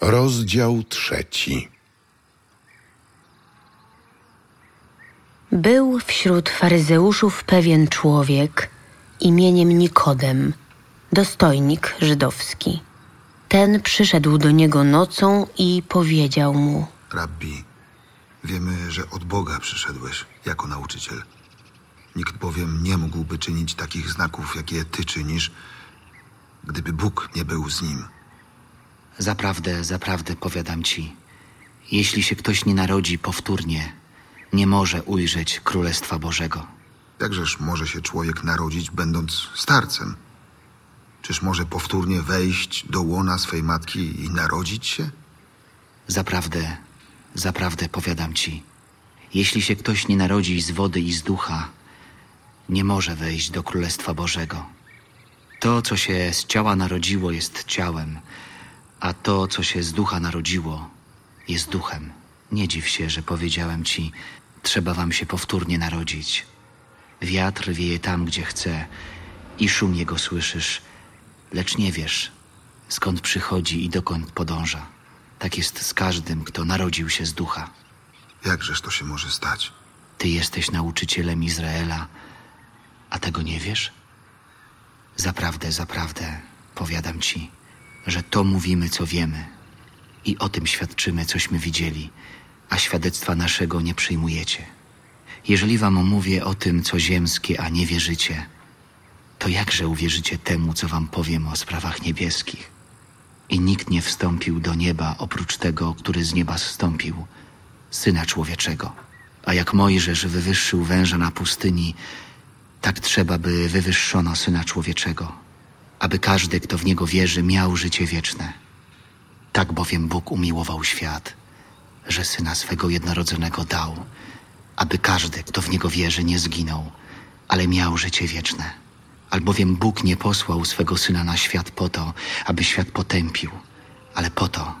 Rozdział trzeci. Był wśród faryzeuszów pewien człowiek imieniem Nikodem, dostojnik żydowski. Ten przyszedł do niego nocą i powiedział mu: Rabbi, wiemy, że od Boga przyszedłeś jako nauczyciel. Nikt bowiem nie mógłby czynić takich znaków, jakie ty czynisz, gdyby Bóg nie był z nim. Zaprawdę, zaprawdę powiadam ci, jeśli się ktoś nie narodzi powtórnie, nie może ujrzeć Królestwa Bożego. Jakżeż może się człowiek narodzić, będąc starcem? Czyż może powtórnie wejść do łona swej matki i narodzić się? Zaprawdę, zaprawdę powiadam ci, jeśli się ktoś nie narodzi z wody i z ducha, nie może wejść do Królestwa Bożego. To, co się z ciała narodziło, jest ciałem, a to, co się z ducha narodziło, jest duchem. Nie dziw się, że powiedziałem ci, trzeba wam się powtórnie narodzić. Wiatr wieje tam, gdzie chce i szum jego słyszysz, lecz nie wiesz, skąd przychodzi i dokąd podąża. Tak jest z każdym, kto narodził się z ducha. Jakżeż to się może stać? Ty jesteś nauczycielem Izraela, a tego nie wiesz? Zaprawdę, zaprawdę, powiadam ci, że to mówimy, co wiemy i o tym świadczymy, cośmy widzieli, a świadectwa naszego nie przyjmujecie. Jeżeli wam mówię o tym, co ziemskie, a nie wierzycie, to jakże uwierzycie temu, co wam powiem o sprawach niebieskich? I nikt nie wstąpił do nieba oprócz tego, który z nieba zstąpił, Syna Człowieczego. A jak Mojżesz wywyższył węża na pustyni, tak trzeba, by wywyższono Syna Człowieczego, aby każdy, kto w Niego wierzy, miał życie wieczne. Tak bowiem Bóg umiłował świat, że Syna swego jednorodzonego dał, aby każdy, kto w Niego wierzy, nie zginął, ale miał życie wieczne. Albowiem Bóg nie posłał swego Syna na świat po to, aby świat potępił, ale po to,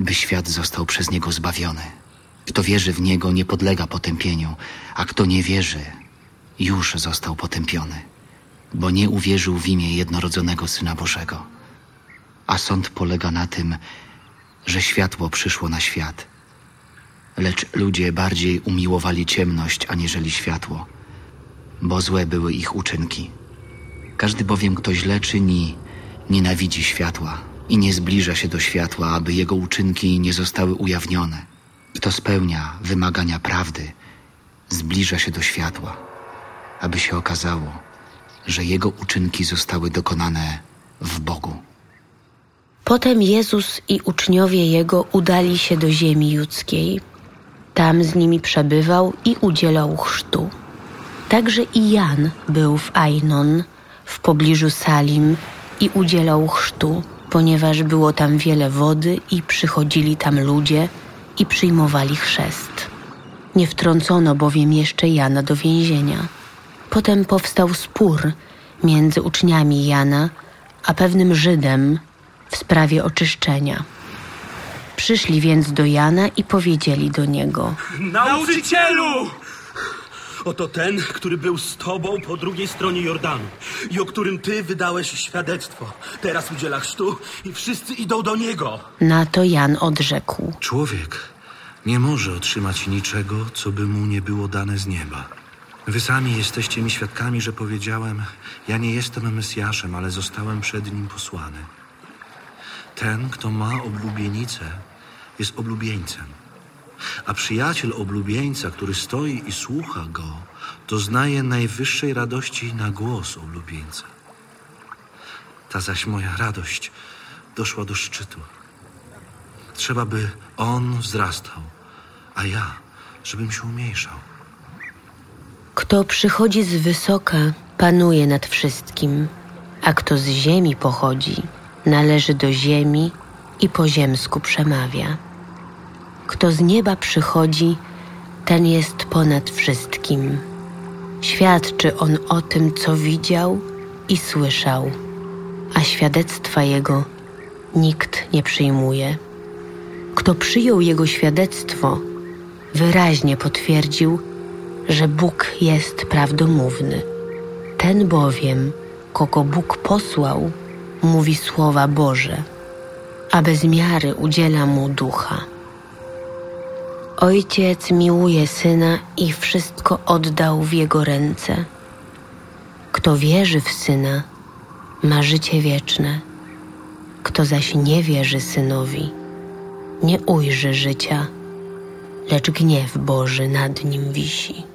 by świat został przez Niego zbawiony. Kto wierzy w Niego, nie podlega potępieniu, a kto nie wierzy, już został potępiony, bo nie uwierzył w imię jednorodzonego Syna Bożego. A sąd polega na tym, że światło przyszło na świat, lecz ludzie bardziej umiłowali ciemność aniżeli światło, bo złe były ich uczynki. Każdy bowiem, kto źle czyni, nienawidzi światła i nie zbliża się do światła, aby jego uczynki nie zostały ujawnione. Kto spełnia wymagania prawdy, zbliża się do światła, aby się okazało, że jego uczynki zostały dokonane w Bogu. Potem Jezus i uczniowie Jego udali się do ziemi judzkiej. Tam z nimi przebywał i udzielał chrztu. Także i Jan był w Ainon, w pobliżu Salim i udzielał chrztu, ponieważ było tam wiele wody i przychodzili tam ludzie i przyjmowali chrzest. Nie wtrącono bowiem jeszcze Jana do więzienia. Potem powstał spór między uczniami Jana a pewnym Żydem w sprawie oczyszczenia. Przyszli więc do Jana i powiedzieli do niego: Nauczycielu! Oto ten, który był z tobą po drugiej stronie Jordanu i o którym ty wydałeś świadectwo. Teraz udziela chrztu i wszyscy idą do niego. Na to Jan odrzekł: Człowiek nie może otrzymać niczego, co by mu nie było dane z nieba. Wy sami jesteście mi świadkami, że powiedziałem: Ja nie jestem Mesjaszem, ale zostałem przed nim posłany. Ten, kto ma oblubienicę, jest oblubieńcem. A przyjaciel oblubieńca, który stoi i słucha go, doznaje najwyższej radości na głos oblubieńca. Ta zaś moja radość doszła do szczytu. Trzeba, by on wzrastał, a ja, żebym się umniejszał. Kto przychodzi z wysoka, panuje nad wszystkim, a kto z ziemi pochodzi, należy do ziemi i po ziemsku przemawia. Kto z nieba przychodzi, ten jest ponad wszystkim. Świadczy on o tym, co widział i słyszał, a świadectwa jego nikt nie przyjmuje. Kto przyjął jego świadectwo, wyraźnie potwierdził, że Bóg jest prawdomówny. Ten bowiem, kogo Bóg posłał, mówi słowa Boże. a bez miary udziela mu ducha. Ojciec miłuje syna i wszystko oddał w jego ręce. Kto wierzy w syna, ma życie wieczne. Kto zaś nie wierzy synowi, nie ujrzy życia, lecz gniew Boży nad nim wisi.